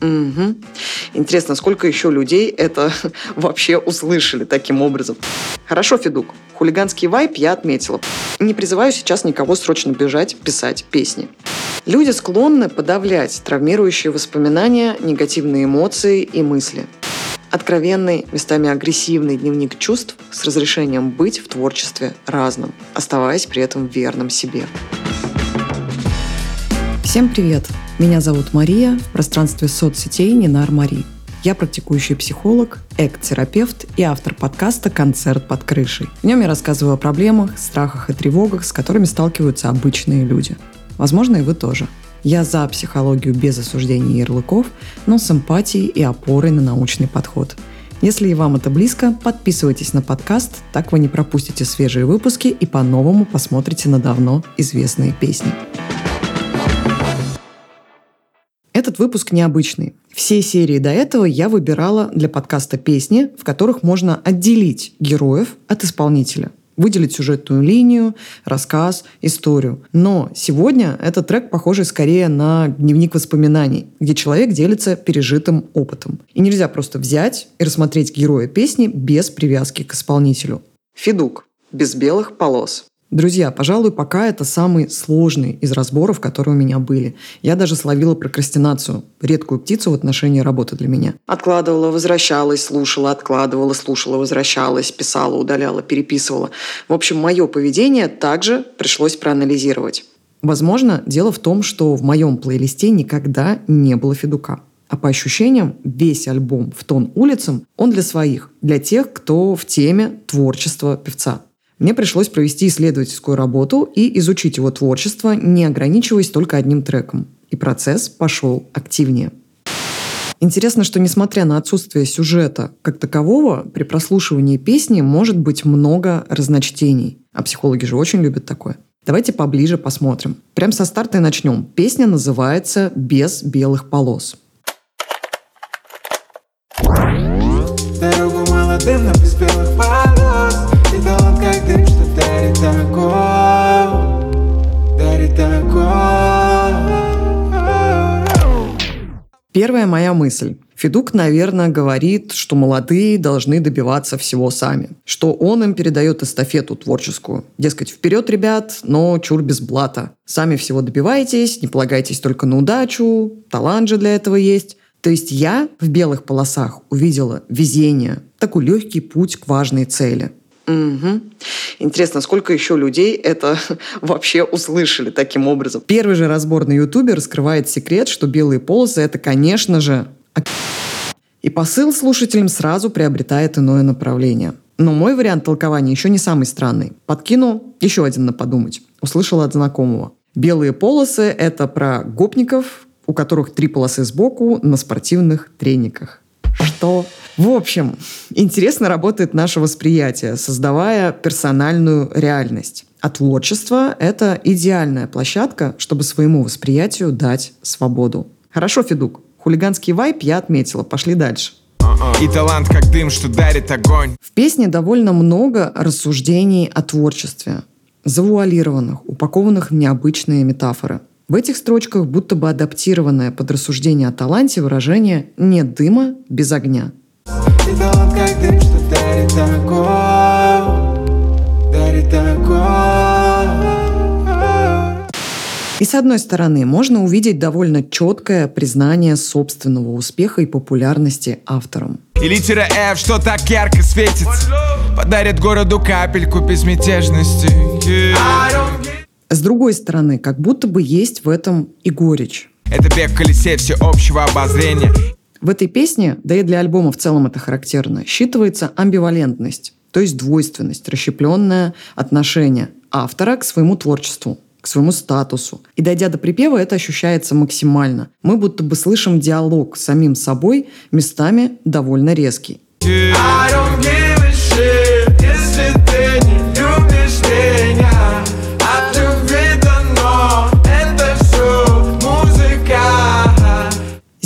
Угу. Интересно, сколько еще людей это вообще услышали таким образом? Хорошо, Федук, хулиганский вайп я отметила. Не призываю сейчас никого срочно бежать писать песни. Люди склонны подавлять травмирующие воспоминания, негативные эмоции и мысли. Откровенный, местами агрессивный дневник чувств с разрешением быть в творчестве разным, оставаясь при этом верным себе. Всем привет! Меня зовут Мария, в пространстве соцсетей Нинар Мари. Я практикующий психолог, эк-терапевт и автор подкаста «Концерт под крышей». В нем я рассказываю о проблемах, страхах и тревогах, с которыми сталкиваются обычные люди. Возможно, и вы тоже. Я за психологию без осуждения ярлыков, но с эмпатией и опорой на научный подход. Если и вам это близко, подписывайтесь на подкаст, так вы не пропустите свежие выпуски и по-новому посмотрите на давно известные песни. Этот выпуск необычный. Все серии до этого я выбирала для подкаста песни, в которых можно отделить героев от исполнителя выделить сюжетную линию, рассказ, историю. Но сегодня этот трек похожий скорее на дневник воспоминаний, где человек делится пережитым опытом. И нельзя просто взять и рассмотреть героя песни без привязки к исполнителю. Федук. Без белых полос. Друзья, пожалуй, пока это самый сложный из разборов, которые у меня были. Я даже словила прокрастинацию, редкую птицу в отношении работы для меня. Откладывала, возвращалась, слушала, откладывала, слушала, возвращалась, писала, удаляла, переписывала. В общем, мое поведение также пришлось проанализировать. Возможно, дело в том, что в моем плейлисте никогда не было Федука. А по ощущениям, весь альбом «В тон улицам» он для своих, для тех, кто в теме творчества певца. Мне пришлось провести исследовательскую работу и изучить его творчество, не ограничиваясь только одним треком. И процесс пошел активнее. Интересно, что несмотря на отсутствие сюжета как такового, при прослушивании песни может быть много разночтений. А психологи же очень любят такое. Давайте поближе посмотрим. Прям со старта и начнем. Песня называется «Без белых полос». Дорогу молодым, но без белых Первая моя мысль. Федук, наверное, говорит, что молодые должны добиваться всего сами. Что он им передает эстафету творческую. Дескать, вперед, ребят, но чур без блата. Сами всего добивайтесь, не полагайтесь только на удачу, талант же для этого есть. То есть я в белых полосах увидела везение, такой легкий путь к важной цели. Угу. Интересно, сколько еще людей это вообще услышали таким образом? Первый же разбор на Ютубе раскрывает секрет, что белые полосы — это, конечно же, и посыл слушателям сразу приобретает иное направление. Но мой вариант толкования еще не самый странный. Подкину еще один на подумать. Услышала от знакомого. Белые полосы — это про гопников, у которых три полосы сбоку на спортивных трениках. Что в общем, интересно работает наше восприятие, создавая персональную реальность. А творчество — это идеальная площадка, чтобы своему восприятию дать свободу. Хорошо, Федук, хулиганский вайп я отметила, пошли дальше. И талант как дым, что дарит огонь. В песне довольно много рассуждений о творчестве, завуалированных, упакованных в необычные метафоры. В этих строчках будто бы адаптированное под рассуждение о таланте выражение «нет дыма без огня». И талант как дым, что дарит огонь, дарит огонь. И с одной стороны, можно увидеть довольно четкое признание собственного успеха и популярности автором. И литера F, что так ярко светится, подарит городу капельку безмятежности. С другой стороны, как будто бы есть в этом и горечь. Это бег в колесе всеобщего обозрения. В этой песне, да и для альбома в целом это характерно, считывается амбивалентность, то есть двойственность, расщепленное отношение автора к своему творчеству, к своему статусу. И дойдя до припева, это ощущается максимально. Мы будто бы слышим диалог с самим собой, местами довольно резкий. I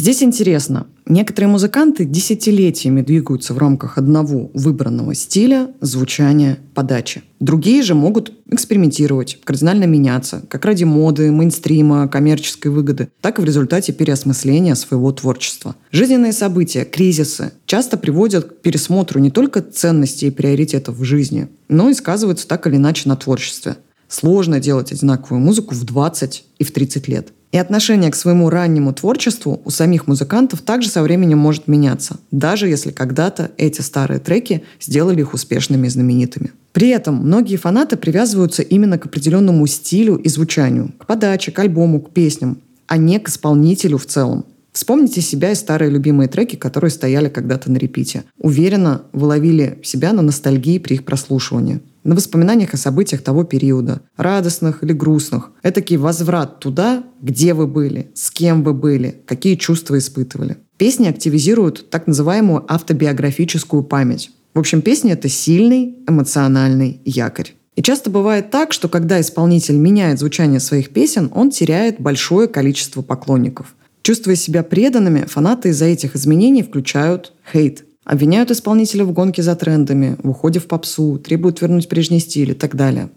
Здесь интересно. Некоторые музыканты десятилетиями двигаются в рамках одного выбранного стиля, звучания, подачи. Другие же могут экспериментировать, кардинально меняться, как ради моды, мейнстрима, коммерческой выгоды, так и в результате переосмысления своего творчества. Жизненные события, кризисы часто приводят к пересмотру не только ценностей и приоритетов в жизни, но и сказываются так или иначе на творчестве. Сложно делать одинаковую музыку в 20 и в 30 лет. И отношение к своему раннему творчеству у самих музыкантов также со временем может меняться, даже если когда-то эти старые треки сделали их успешными и знаменитыми. При этом многие фанаты привязываются именно к определенному стилю и звучанию, к подаче, к альбому, к песням, а не к исполнителю в целом. Вспомните себя и старые любимые треки, которые стояли когда-то на репите. Уверенно вы ловили себя на ностальгии при их прослушивании на воспоминаниях о событиях того периода, радостных или грустных. Этакий возврат туда, где вы были, с кем вы были, какие чувства испытывали. Песни активизируют так называемую автобиографическую память. В общем, песня — это сильный эмоциональный якорь. И часто бывает так, что когда исполнитель меняет звучание своих песен, он теряет большое количество поклонников. Чувствуя себя преданными, фанаты из-за этих изменений включают хейт, Обвиняют исполнителя в гонке за трендами, в уходе в попсу, требуют вернуть прежний стиль и так далее.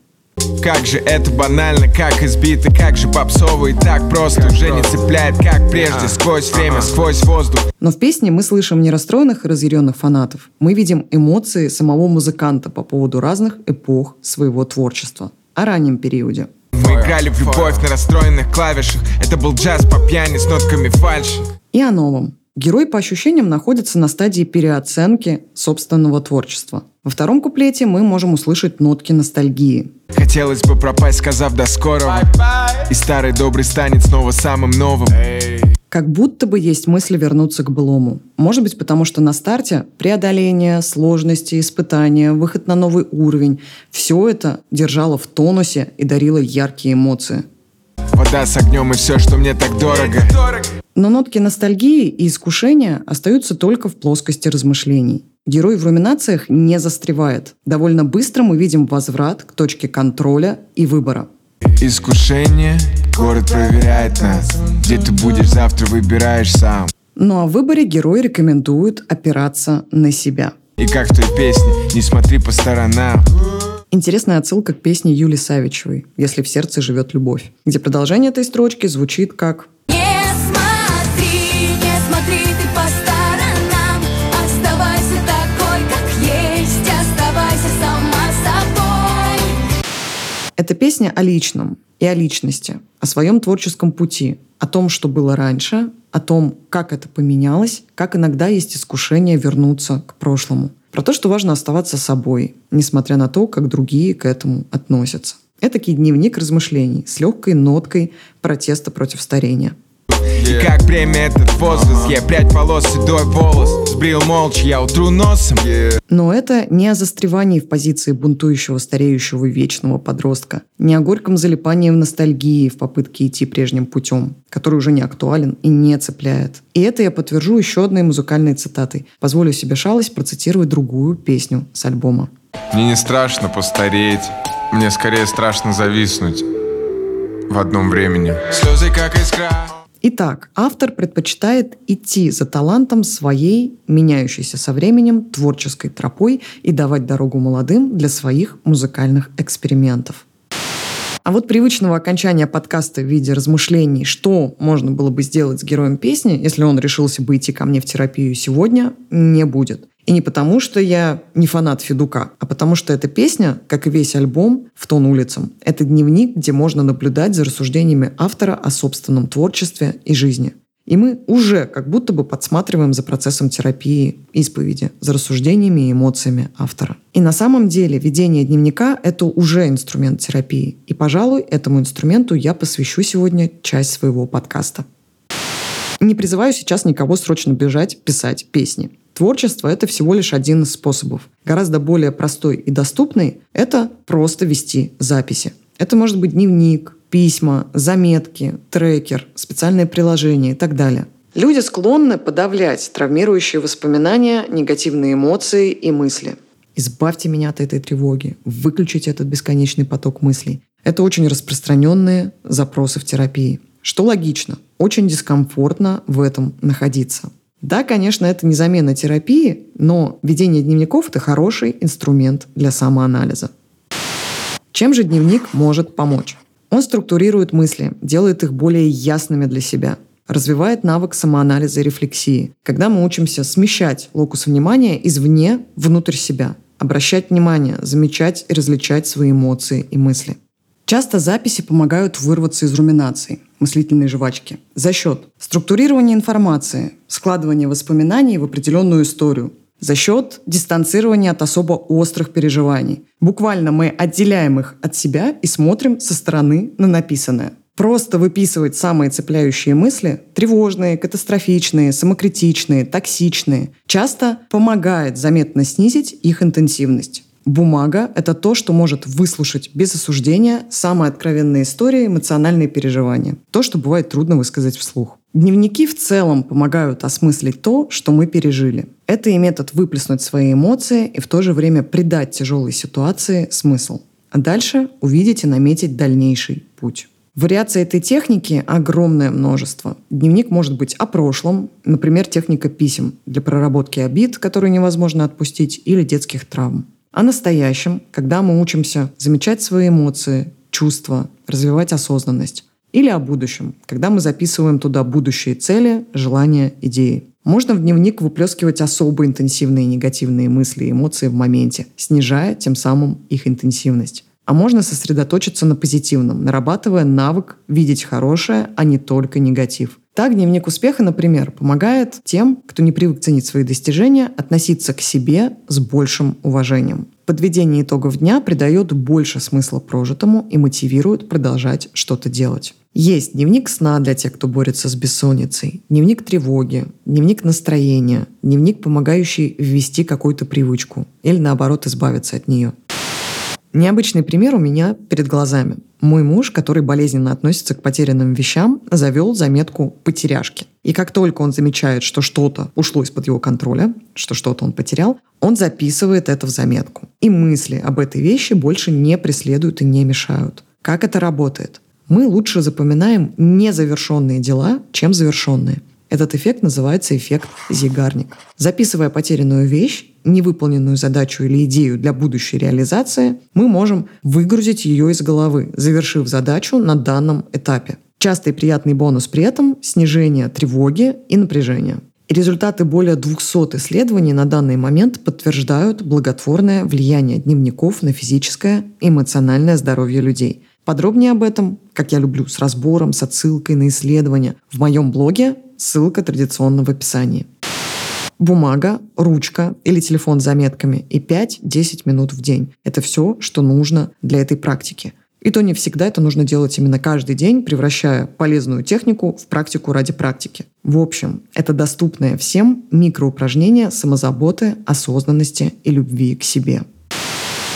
Как же это банально, как избито, как же попсово и так просто. Как Уже просто. не цепляет, как прежде, а, сквозь время, а, сквозь воздух. Но в песне мы слышим не расстроенных и разъяренных фанатов. Мы видим эмоции самого музыканта по поводу разных эпох своего творчества. О раннем периоде. Мы играли в любовь на расстроенных клавишах. Это был джаз по пьяни с нотками фальши. И о новом Герой по ощущениям находится на стадии переоценки собственного творчества. Во втором куплете мы можем услышать нотки ностальгии. Хотелось бы пропасть, сказав до скорого. И старый добрый станет снова самым новым. Как будто бы есть мысль вернуться к былому. Может быть, потому что на старте преодоление, сложности, испытания, выход на новый уровень – все это держало в тонусе и дарило яркие эмоции. Вода с огнем и все, что мне так дорого. Но нотки ностальгии и искушения остаются только в плоскости размышлений. Герой в руминациях не застревает. Довольно быстро мы видим возврат к точке контроля и выбора. Искушение, город проверяет нас. Где ты будешь завтра, выбираешь сам. Ну а в выборе герой рекомендует опираться на себя. И как в той песне, не смотри по сторонам. Интересная отсылка к песне Юли Савичевой «Если в сердце живет любовь», где продолжение этой строчки звучит как Это песня о личном и о личности, о своем творческом пути, о том, что было раньше, о том, как это поменялось, как иногда есть искушение вернуться к прошлому. Про то, что важно оставаться собой, несмотря на то, как другие к этому относятся. Это дневник размышлений с легкой ноткой протеста против старения – и как время этот возраст Я прядь волос, седой волос Сбрил молча, я утру носом Но это не о застревании в позиции бунтующего, стареющего вечного подростка. Не о горьком залипании в ностальгии в попытке идти прежним путем, который уже не актуален и не цепляет. И это я подтвержу еще одной музыкальной цитатой. Позволю себе шалость процитировать другую песню с альбома. Мне не страшно постареть, мне скорее страшно зависнуть в одном времени. Слезы как искра. Итак, автор предпочитает идти за талантом своей, меняющейся со временем, творческой тропой и давать дорогу молодым для своих музыкальных экспериментов. А вот привычного окончания подкаста в виде размышлений, что можно было бы сделать с героем песни, если он решился бы идти ко мне в терапию сегодня, не будет. И не потому, что я не фанат Федука, а потому что эта песня, как и весь альбом «В тон улицам», это дневник, где можно наблюдать за рассуждениями автора о собственном творчестве и жизни. И мы уже как будто бы подсматриваем за процессом терапии, исповеди, за рассуждениями и эмоциями автора. И на самом деле ведение дневника — это уже инструмент терапии. И, пожалуй, этому инструменту я посвящу сегодня часть своего подкаста. Не призываю сейчас никого срочно бежать писать песни. Творчество — это всего лишь один из способов. Гораздо более простой и доступный — это просто вести записи. Это может быть дневник, письма, заметки, трекер, специальное приложение и так далее. Люди склонны подавлять травмирующие воспоминания, негативные эмоции и мысли. Избавьте меня от этой тревоги, выключите этот бесконечный поток мыслей. Это очень распространенные запросы в терапии. Что логично, очень дискомфортно в этом находиться. Да, конечно, это не замена терапии, но ведение дневников – это хороший инструмент для самоанализа. Чем же дневник может помочь? Он структурирует мысли, делает их более ясными для себя, развивает навык самоанализа и рефлексии, когда мы учимся смещать локус внимания извне внутрь себя, обращать внимание, замечать и различать свои эмоции и мысли. Часто записи помогают вырваться из руминаций, мыслительной жвачки, за счет структурирования информации, складывания воспоминаний в определенную историю, за счет дистанцирования от особо острых переживаний. Буквально мы отделяем их от себя и смотрим со стороны на написанное. Просто выписывать самые цепляющие мысли, тревожные, катастрофичные, самокритичные, токсичные, часто помогает заметно снизить их интенсивность. Бумага — это то, что может выслушать без осуждения самые откровенные истории, эмоциональные переживания. То, что бывает трудно высказать вслух. Дневники в целом помогают осмыслить то, что мы пережили. Это и метод выплеснуть свои эмоции и в то же время придать тяжелой ситуации смысл. А дальше увидеть и наметить дальнейший путь. Вариаций этой техники огромное множество. Дневник может быть о прошлом, например, техника писем для проработки обид, которые невозможно отпустить, или детских травм. О настоящем, когда мы учимся замечать свои эмоции, чувства, развивать осознанность. Или о будущем, когда мы записываем туда будущие цели, желания, идеи. Можно в дневник выплескивать особо интенсивные негативные мысли и эмоции в моменте, снижая тем самым их интенсивность. А можно сосредоточиться на позитивном, нарабатывая навык видеть хорошее, а не только негатив. Так дневник успеха, например, помогает тем, кто не привык ценить свои достижения, относиться к себе с большим уважением. Подведение итогов дня придает больше смысла прожитому и мотивирует продолжать что-то делать. Есть дневник сна для тех, кто борется с бессонницей, дневник тревоги, дневник настроения, дневник, помогающий ввести какую-то привычку или наоборот избавиться от нее – Необычный пример у меня перед глазами. Мой муж, который болезненно относится к потерянным вещам, завел заметку «потеряшки». И как только он замечает, что что-то ушло из-под его контроля, что что-то он потерял, он записывает это в заметку. И мысли об этой вещи больше не преследуют и не мешают. Как это работает? Мы лучше запоминаем незавершенные дела, чем завершенные. Этот эффект называется эффект Зигарник. Записывая потерянную вещь, невыполненную задачу или идею для будущей реализации, мы можем выгрузить ее из головы, завершив задачу на данном этапе. Частый приятный бонус при этом – снижение тревоги и напряжения. Результаты более 200 исследований на данный момент подтверждают благотворное влияние дневников на физическое и эмоциональное здоровье людей. Подробнее об этом, как я люблю, с разбором, с отсылкой на исследования в моем блоге Ссылка традиционно в описании. Бумага, ручка или телефон с заметками и 5-10 минут в день. Это все, что нужно для этой практики. И то не всегда это нужно делать именно каждый день, превращая полезную технику в практику ради практики. В общем, это доступное всем микроупражнение самозаботы, осознанности и любви к себе.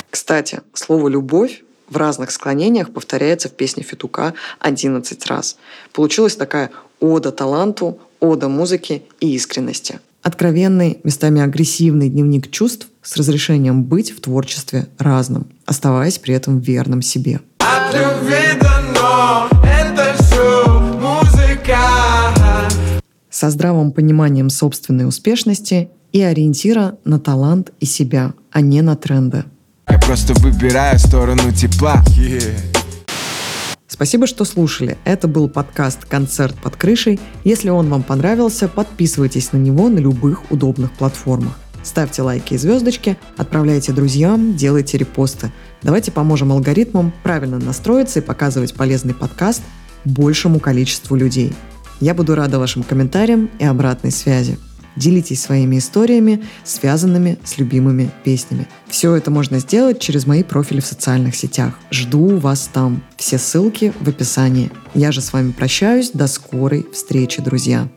Кстати, слово «любовь» в разных склонениях повторяется в песне Фитука 11 раз. Получилась такая ода таланту, ода музыке и искренности. Откровенный, местами агрессивный дневник чувств с разрешением быть в творчестве разным, оставаясь при этом верным себе. От любви дано, это все музыка. Со здравым пониманием собственной успешности и ориентира на талант и себя, а не на тренды. Я просто выбираю сторону тепла. Спасибо, что слушали. Это был подкаст «Концерт под крышей». Если он вам понравился, подписывайтесь на него на любых удобных платформах. Ставьте лайки и звездочки, отправляйте друзьям, делайте репосты. Давайте поможем алгоритмам правильно настроиться и показывать полезный подкаст большему количеству людей. Я буду рада вашим комментариям и обратной связи. Делитесь своими историями, связанными с любимыми песнями. Все это можно сделать через мои профили в социальных сетях. Жду вас там. Все ссылки в описании. Я же с вами прощаюсь. До скорой встречи, друзья.